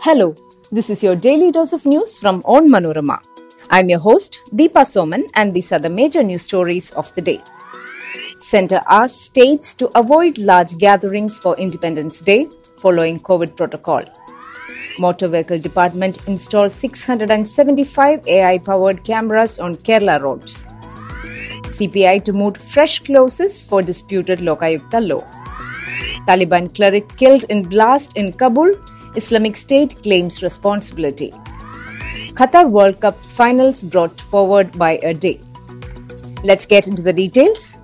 Hello, this is your daily dose of news from Onmanorama. I'm your host, Deepa Soman, and these are the major news stories of the day. Center asks states to avoid large gatherings for Independence Day following COVID protocol. Motor Vehicle Department installs 675 AI powered cameras on Kerala roads. CPI to moot fresh clauses for disputed Lokayukta law. Taliban cleric killed in blast in Kabul, Islamic State claims responsibility. Qatar World Cup finals brought forward by a day. Let's get into the details.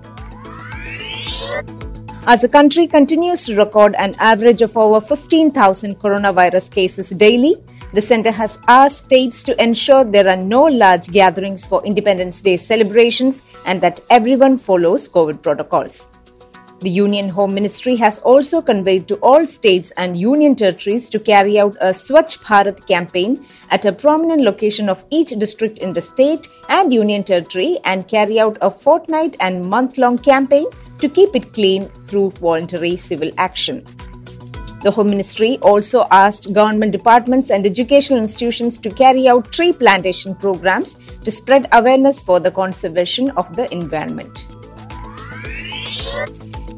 As the country continues to record an average of over 15,000 coronavirus cases daily, the centre has asked states to ensure there are no large gatherings for Independence Day celebrations and that everyone follows COVID protocols. The Union Home Ministry has also conveyed to all states and union territories to carry out a Swachh Bharat campaign at a prominent location of each district in the state and union territory and carry out a fortnight and month long campaign to keep it clean through voluntary civil action. The Home Ministry also asked government departments and educational institutions to carry out tree plantation programs to spread awareness for the conservation of the environment.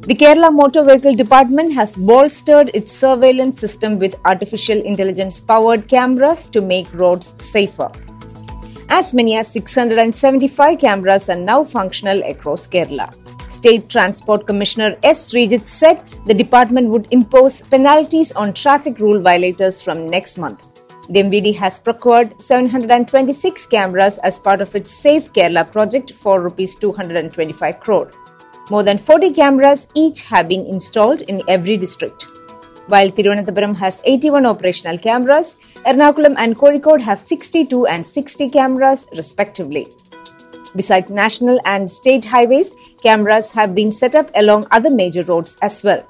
The Kerala Motor Vehicle Department has bolstered its surveillance system with artificial intelligence powered cameras to make roads safer. As many as 675 cameras are now functional across Kerala. State Transport Commissioner S. Sreejith said the department would impose penalties on traffic rule violators from next month. The MVD has procured 726 cameras as part of its Safe Kerala project for Rs 225 crore. More than 40 cameras each have been installed in every district. While Thiruvananthapuram has 81 operational cameras, Ernakulam and Kozhikode have 62 and 60 cameras respectively. Besides national and state highways, cameras have been set up along other major roads as well.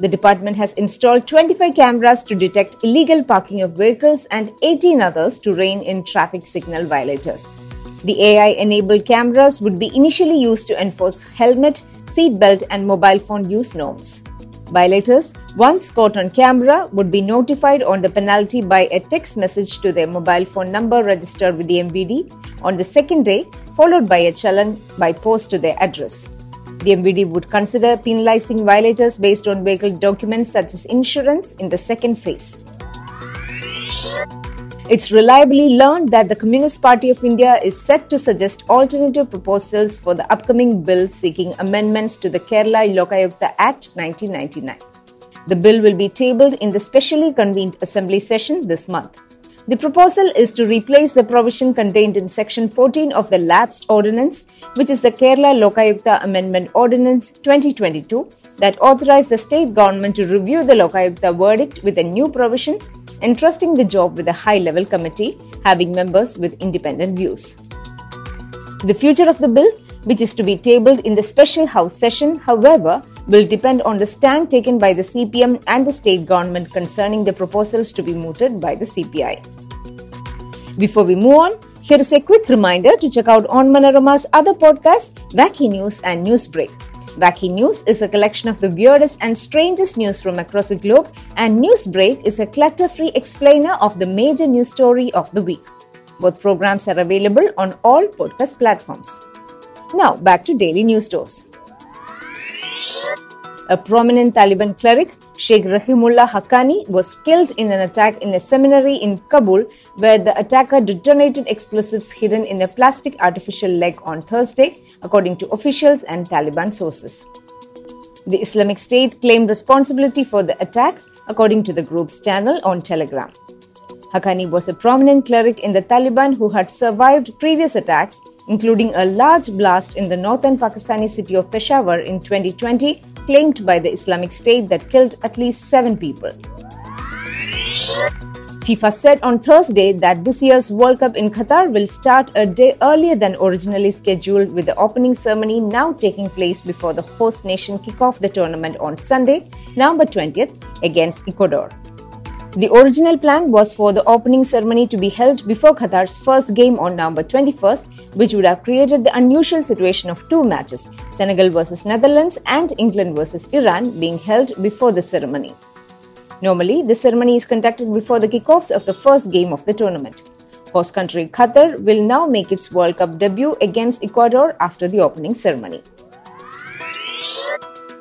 The department has installed 25 cameras to detect illegal parking of vehicles and 18 others to rein in traffic signal violators. The AI enabled cameras would be initially used to enforce helmet, seatbelt, and mobile phone use norms. Violators, once caught on camera, would be notified on the penalty by a text message to their mobile phone number registered with the MVD on the second day, followed by a challan by post to their address. The MVD would consider penalizing violators based on vehicle documents such as insurance in the second phase. It's reliably learned that the Communist Party of India is set to suggest alternative proposals for the upcoming bill seeking amendments to the Kerala Lokayukta Act 1999. The bill will be tabled in the specially convened assembly session this month. The proposal is to replace the provision contained in Section 14 of the lapsed ordinance, which is the Kerala Lokayukta Amendment Ordinance 2022, that authorized the state government to review the Lokayukta verdict with a new provision entrusting the job with a high level committee having members with independent views. The future of the bill, which is to be tabled in the special House session, however, will depend on the stand taken by the CPM and the state government concerning the proposals to be mooted by the CPI. Before we move on, here is a quick reminder to check out Onmanorama's other podcasts, Wacky News and Newsbreak. Wacky News is a collection of the weirdest and strangest news from across the globe, and Newsbreak is a clutter free explainer of the major news story of the week. Both programs are available on all podcast platforms. Now, back to daily news dose. A prominent Taliban cleric, Sheikh Rahimullah Haqqani, was killed in an attack in a seminary in Kabul where the attacker detonated explosives hidden in a plastic artificial leg on Thursday, according to officials and Taliban sources. The Islamic State claimed responsibility for the attack, according to the group's channel on Telegram. Haqqani was a prominent cleric in the Taliban who had survived previous attacks, including a large blast in the northern Pakistani city of Peshawar in 2020, claimed by the Islamic State that killed at least seven people. FIFA said on Thursday that this year's World Cup in Qatar will start a day earlier than originally scheduled, with the opening ceremony now taking place before the host nation kick off the tournament on Sunday, November 20th, against Ecuador. The original plan was for the opening ceremony to be held before Qatar's first game on November 21st, which would have created the unusual situation of two matches Senegal versus Netherlands and England versus Iran being held before the ceremony. Normally, the ceremony is conducted before the kickoffs of the first game of the tournament. Host country Qatar will now make its World Cup debut against Ecuador after the opening ceremony.